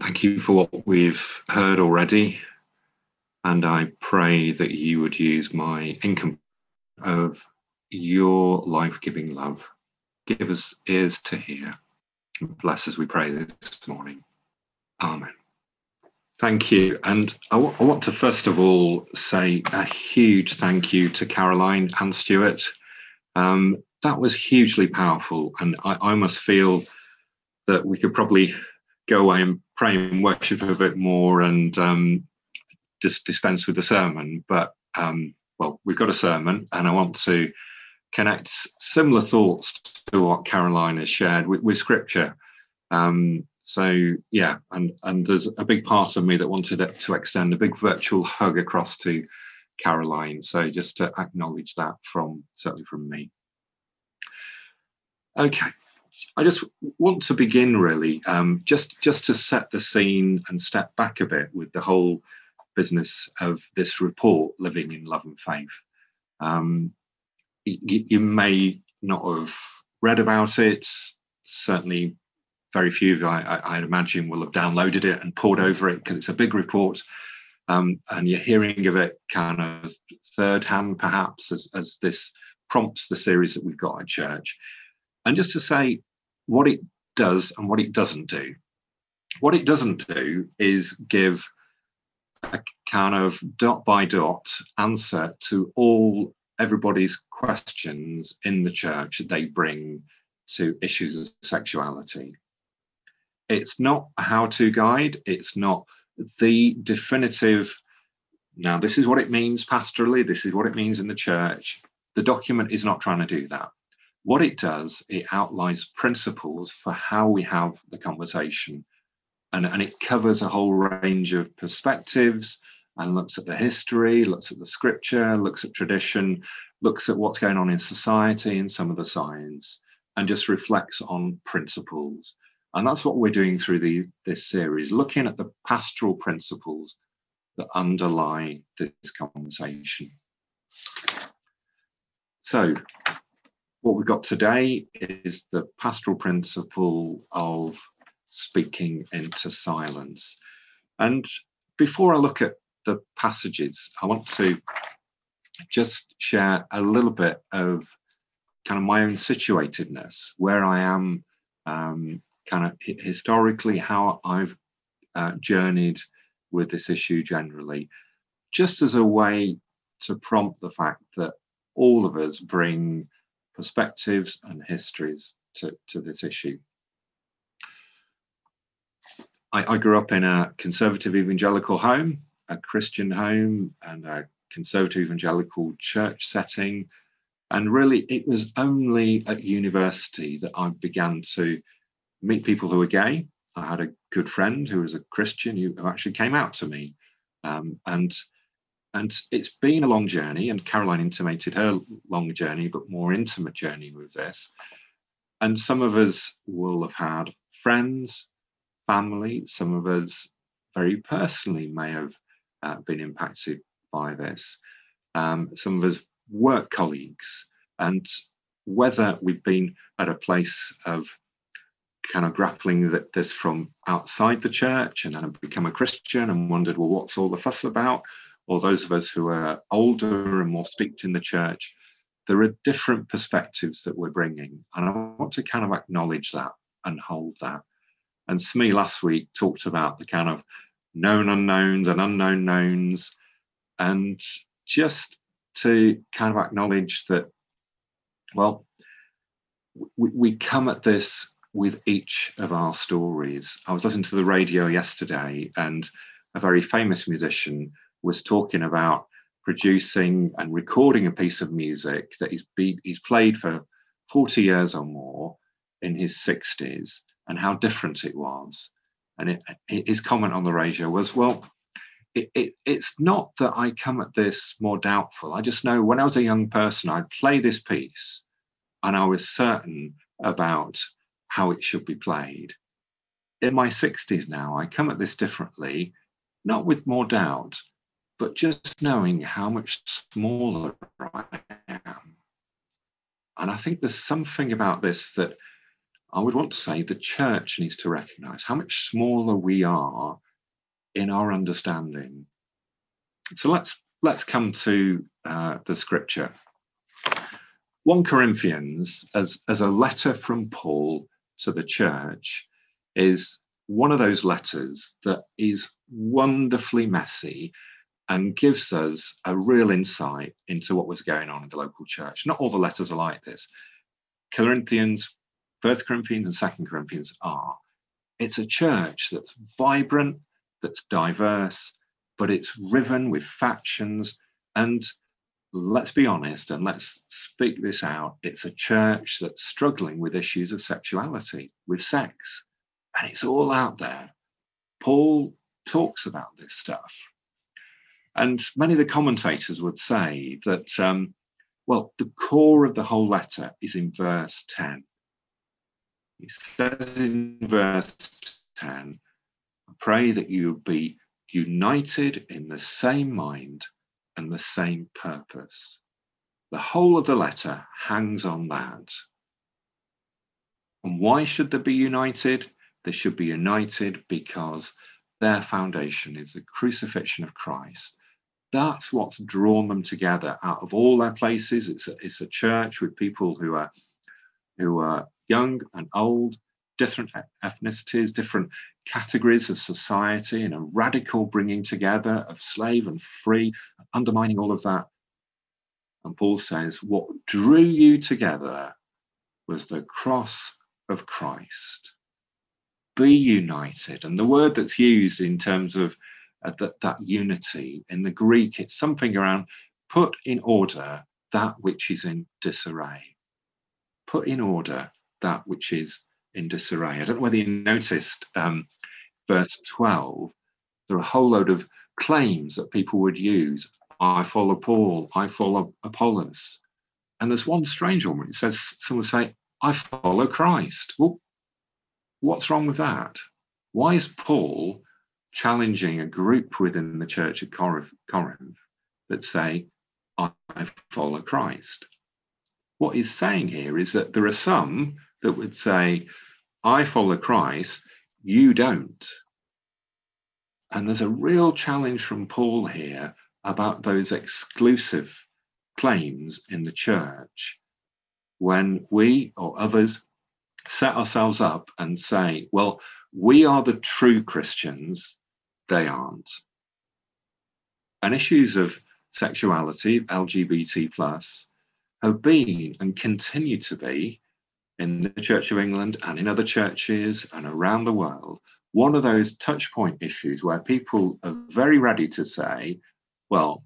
Thank you for what we've heard already. And I pray that you would use my income of your life giving love. Give us ears to hear. Bless as we pray this morning. Amen. Thank you. And I, w- I want to first of all say a huge thank you to Caroline and Stuart. Um, that was hugely powerful. And I, I must feel that we could probably go away and pray and worship a bit more and um, just dispense with the sermon. But um, well, we've got a sermon, and I want to connect similar thoughts to what Caroline has shared with, with Scripture. Um, so yeah, and and there's a big part of me that wanted to extend a big virtual hug across to Caroline. So just to acknowledge that from certainly from me. Okay, I just want to begin really um, just just to set the scene and step back a bit with the whole business of this report, living in love and faith. Um, you, you, may not have read about it. Certainly, very few of you, I, imagine, will have downloaded it and pored over it because it's a big report. Um, and you're hearing of it kind of third hand, perhaps, as, as this prompts the series that we've got at church. And just to say what it does and what it doesn't do. What it doesn't do is give a kind of dot by dot answer to all everybody's questions in the church that they bring to issues of sexuality. It's not a how to guide, it's not the definitive. Now, this is what it means pastorally, this is what it means in the church. The document is not trying to do that. What it does, it outlines principles for how we have the conversation and, and it covers a whole range of perspectives and looks at the history, looks at the scripture, looks at tradition, looks at what's going on in society and some of the science, and just reflects on principles. And that's what we're doing through these, this series, looking at the pastoral principles that underlie this conversation. So, what we've got today is the pastoral principle of speaking into silence. And before I look at the passages, I want to just share a little bit of kind of my own situatedness, where I am um, kind of historically, how I've uh, journeyed with this issue generally, just as a way to prompt the fact that all of us bring perspectives and histories to, to this issue. I, I grew up in a conservative evangelical home, a Christian home, and a conservative evangelical church setting. And really, it was only at university that I began to meet people who were gay. I had a good friend who was a Christian who actually came out to me. Um, and and it's been a long journey, and Caroline intimated her long journey, but more intimate journey with this. And some of us will have had friends family, some of us very personally may have uh, been impacted by this. Um, some of us work colleagues, and whether we've been at a place of kind of grappling that this from outside the church and then become a Christian and wondered, well, what's all the fuss about? Or those of us who are older and more steeped in the church, there are different perspectives that we're bringing. And I want to kind of acknowledge that and hold that. And Smee last week talked about the kind of known unknowns and unknown knowns, and just to kind of acknowledge that, well, we, we come at this with each of our stories. I was listening to the radio yesterday, and a very famous musician was talking about producing and recording a piece of music that he's, be, he's played for 40 years or more in his 60s and how different it was. And it, his comment on the radio was, well, it, it, it's not that I come at this more doubtful. I just know when I was a young person, I'd play this piece and I was certain about how it should be played. In my 60s now, I come at this differently, not with more doubt, but just knowing how much smaller I am. And I think there's something about this that I would want to say the church needs to recognize how much smaller we are in our understanding. So let's let's come to uh, the scripture. 1 Corinthians, as, as a letter from Paul to the church, is one of those letters that is wonderfully messy and gives us a real insight into what was going on in the local church. Not all the letters are like this. Corinthians, First Corinthians, and Second Corinthians are. It's a church that's vibrant, that's diverse, but it's riven with factions. And let's be honest and let's speak this out. It's a church that's struggling with issues of sexuality, with sex, and it's all out there. Paul talks about this stuff. And many of the commentators would say that, um, well, the core of the whole letter is in verse 10. He says in verse 10, I pray that you be united in the same mind and the same purpose. The whole of the letter hangs on that. And why should they be united? They should be united because their foundation is the crucifixion of Christ. That's what's drawn them together out of all their places. It's a, it's a church with people who are who are young and old, different ethnicities, different categories of society, and a radical bringing together of slave and free, undermining all of that. And Paul says, What drew you together was the cross of Christ be united. And the word that's used in terms of uh, that, that unity in the Greek, it's something around put in order that which is in disarray. Put in order that which is in disarray. I don't know whether you noticed um, verse 12, there are a whole load of claims that people would use. I follow Paul, I follow Apollos. And there's one strange one it says, someone say, I follow Christ. Well, What's wrong with that? Why is Paul challenging a group within the church at Corinth, that say, I follow Christ? What he's saying here is that there are some that would say, I follow Christ, you don't. And there's a real challenge from Paul here about those exclusive claims in the church when we or others set ourselves up and say, well, we are the true Christians, they aren't. And issues of sexuality, LGBT plus, have been and continue to be in the Church of England and in other churches and around the world, one of those touch point issues where people are very ready to say, well,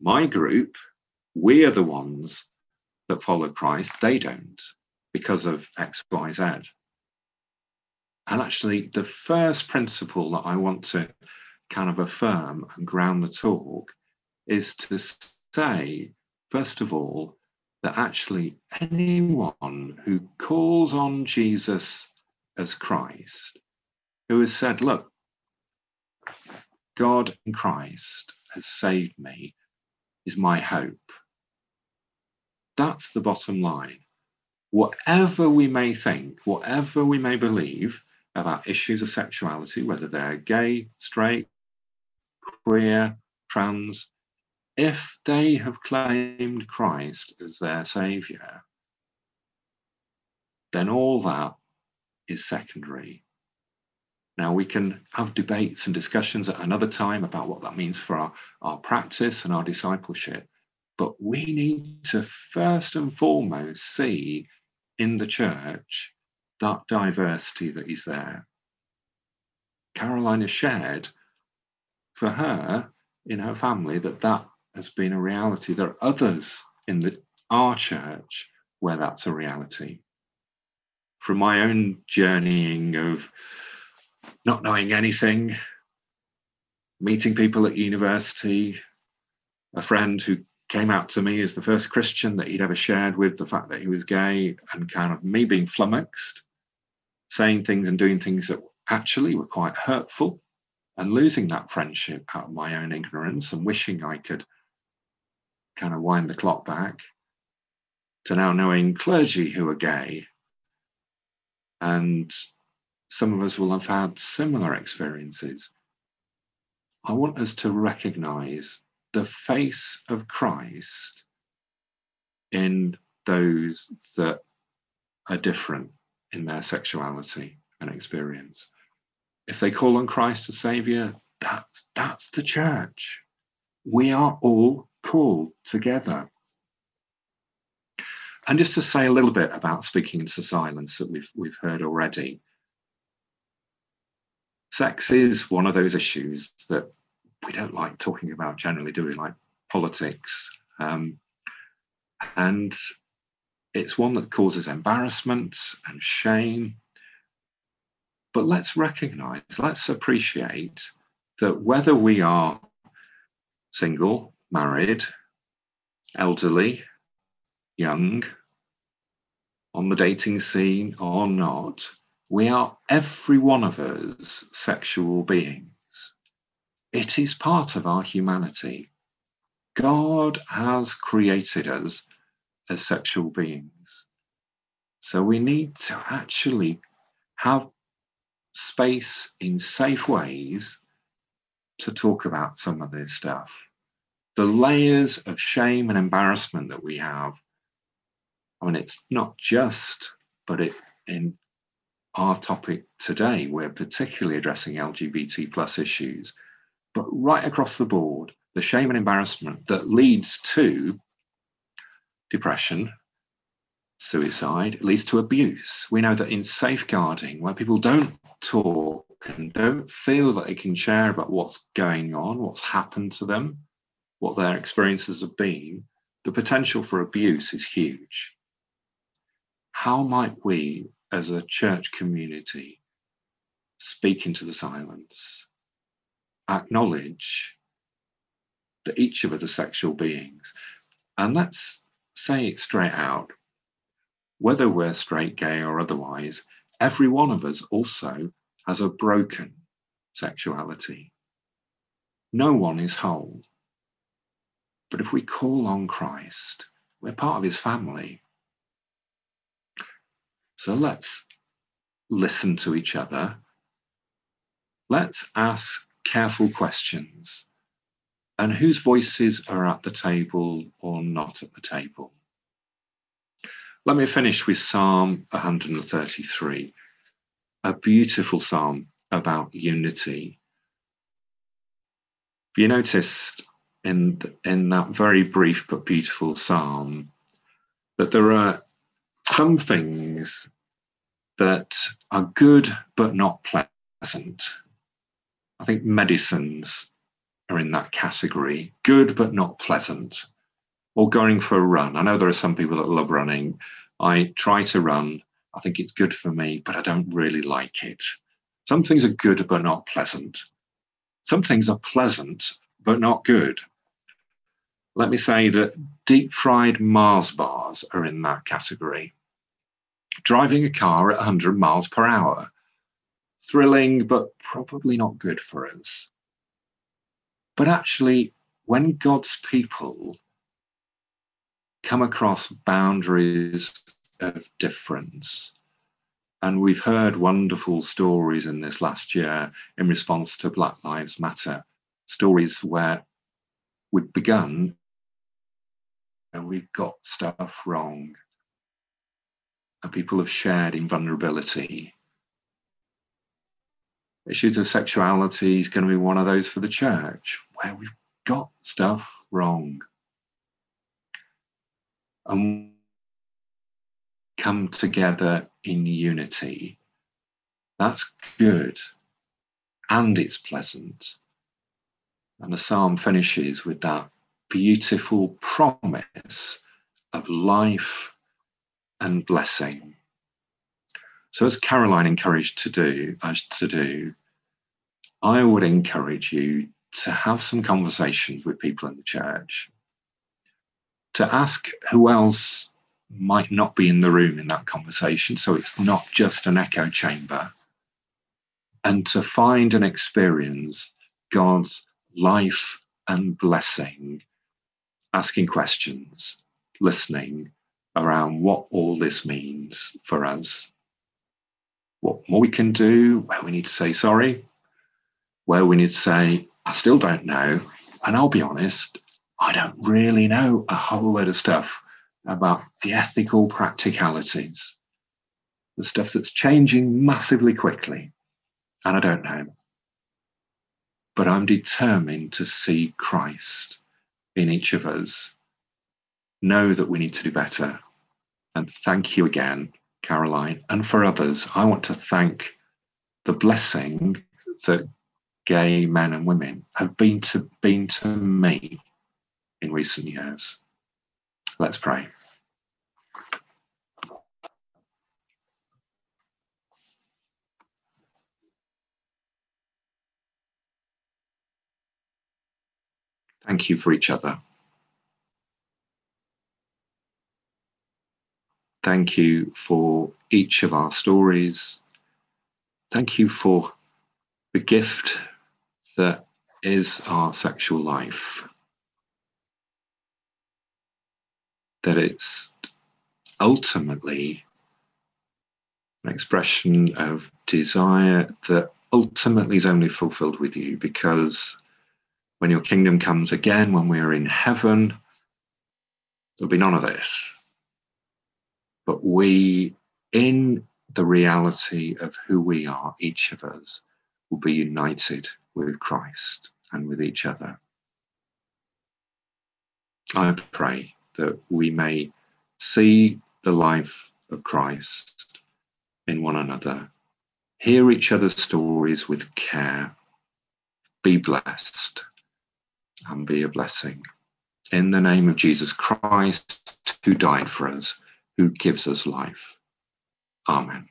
my group, we are the ones that follow Christ, they don't because of X, Y, Z. And actually, the first principle that I want to kind of affirm and ground the talk is to say, first of all, that actually anyone who calls on Jesus as Christ, who has said, Look, God in Christ has saved me, is my hope. That's the bottom line whatever we may think, whatever we may believe about issues of sexuality, whether they're gay, straight, queer, trans, if they have claimed Christ as their savior, then all that is secondary. Now, we can have debates and discussions at another time about what that means for our, our practice and our discipleship, but we need to first and foremost see in the church that diversity that is there. Carolina shared for her in her family that that has been a reality. There are others in the, our church where that's a reality. From my own journeying of not knowing anything, meeting people at university, a friend who came out to me as the first Christian that he'd ever shared with the fact that he was gay and kind of me being flummoxed, saying things and doing things that actually were quite hurtful and losing that friendship out of my own ignorance and wishing I could kind of wind the clock back to now knowing clergy who are gay and some of us will have had similar experiences. I want us to recognize the face of Christ in those that are different in their sexuality and experience. If they call on Christ as Savior, that's, that's the church. We are all called together. And just to say a little bit about speaking into silence that we've we've heard already. Sex is one of those issues that we don't like talking about generally, do we? Like politics. Um, and it's one that causes embarrassment and shame. But let's recognize, let's appreciate that whether we are single, married, elderly, young, on the dating scene or not, we are every one of us sexual beings. It is part of our humanity. God has created us as sexual beings. So we need to actually have space in safe ways to talk about some of this stuff. The layers of shame and embarrassment that we have. I mean, it's not just, but it in our topic today, we're particularly addressing LGBT plus issues, but right across the board, the shame and embarrassment that leads to depression, suicide, leads to abuse. We know that in safeguarding, where people don't talk and don't feel that they can share about what's going on, what's happened to them, what their experiences have been, the potential for abuse is huge. How might we, as a church community, speak into the silence, acknowledge that each of us are sexual beings, and let's say it straight out. Whether we're straight, gay, or otherwise, every one of us also has a broken sexuality. No one is whole. But if we call on Christ, we're part of his family. So let's listen to each other. Let's ask careful questions. And whose voices are at the table or not at the table? Let me finish with Psalm 133 a beautiful psalm about unity. You noticed in, in that very brief but beautiful psalm that there are some things that are good but not pleasant. I think medicines are in that category good but not pleasant, or going for a run. I know there are some people that love running. I try to run I think it's good for me, but I don't really like it. Some things are good, but not pleasant. Some things are pleasant, but not good. Let me say that deep fried Mars bars are in that category. Driving a car at 100 miles per hour. Thrilling, but probably not good for us. But actually, when God's people come across boundaries of difference. And we've heard wonderful stories in this last year in response to Black Lives Matter, stories where we've begun and we've got stuff wrong. And people have shared in vulnerability. Issues of sexuality is going to be one of those for the church where we've got stuff wrong. And come together in unity. That's good and it's pleasant. And the psalm finishes with that beautiful promise of life and blessing. So, as Caroline encouraged to do, to do, I would encourage you to have some conversations with people in the church, to ask who else might not be in the room in that conversation. So it's not just an echo chamber. And to find and experience God's life and blessing, asking questions, listening around what all this means for us. What more we can do, where we need to say sorry, where we need to say, I still don't know. And I'll be honest, I don't really know a whole load of stuff about the ethical practicalities, the stuff that's changing massively quickly. And I don't know. But I'm determined to see Christ in each of us, know that we need to do better. And thank you again, Caroline. And for others, I want to thank the blessing that gay men and women have been to been to me in recent years. Let's pray. Thank you for each other. Thank you for each of our stories. Thank you for the gift that is our sexual life. That it's ultimately an expression of desire that ultimately is only fulfilled with you because when your kingdom comes again, when we're in heaven, there'll be none of this. But we, in the reality of who we are, each of us, will be united with Christ and with each other. I pray that we may see the life of Christ in one another, hear each other's stories with care, be blessed, and be a blessing. In the name of Jesus Christ, who died for us, who gives us life. Amen.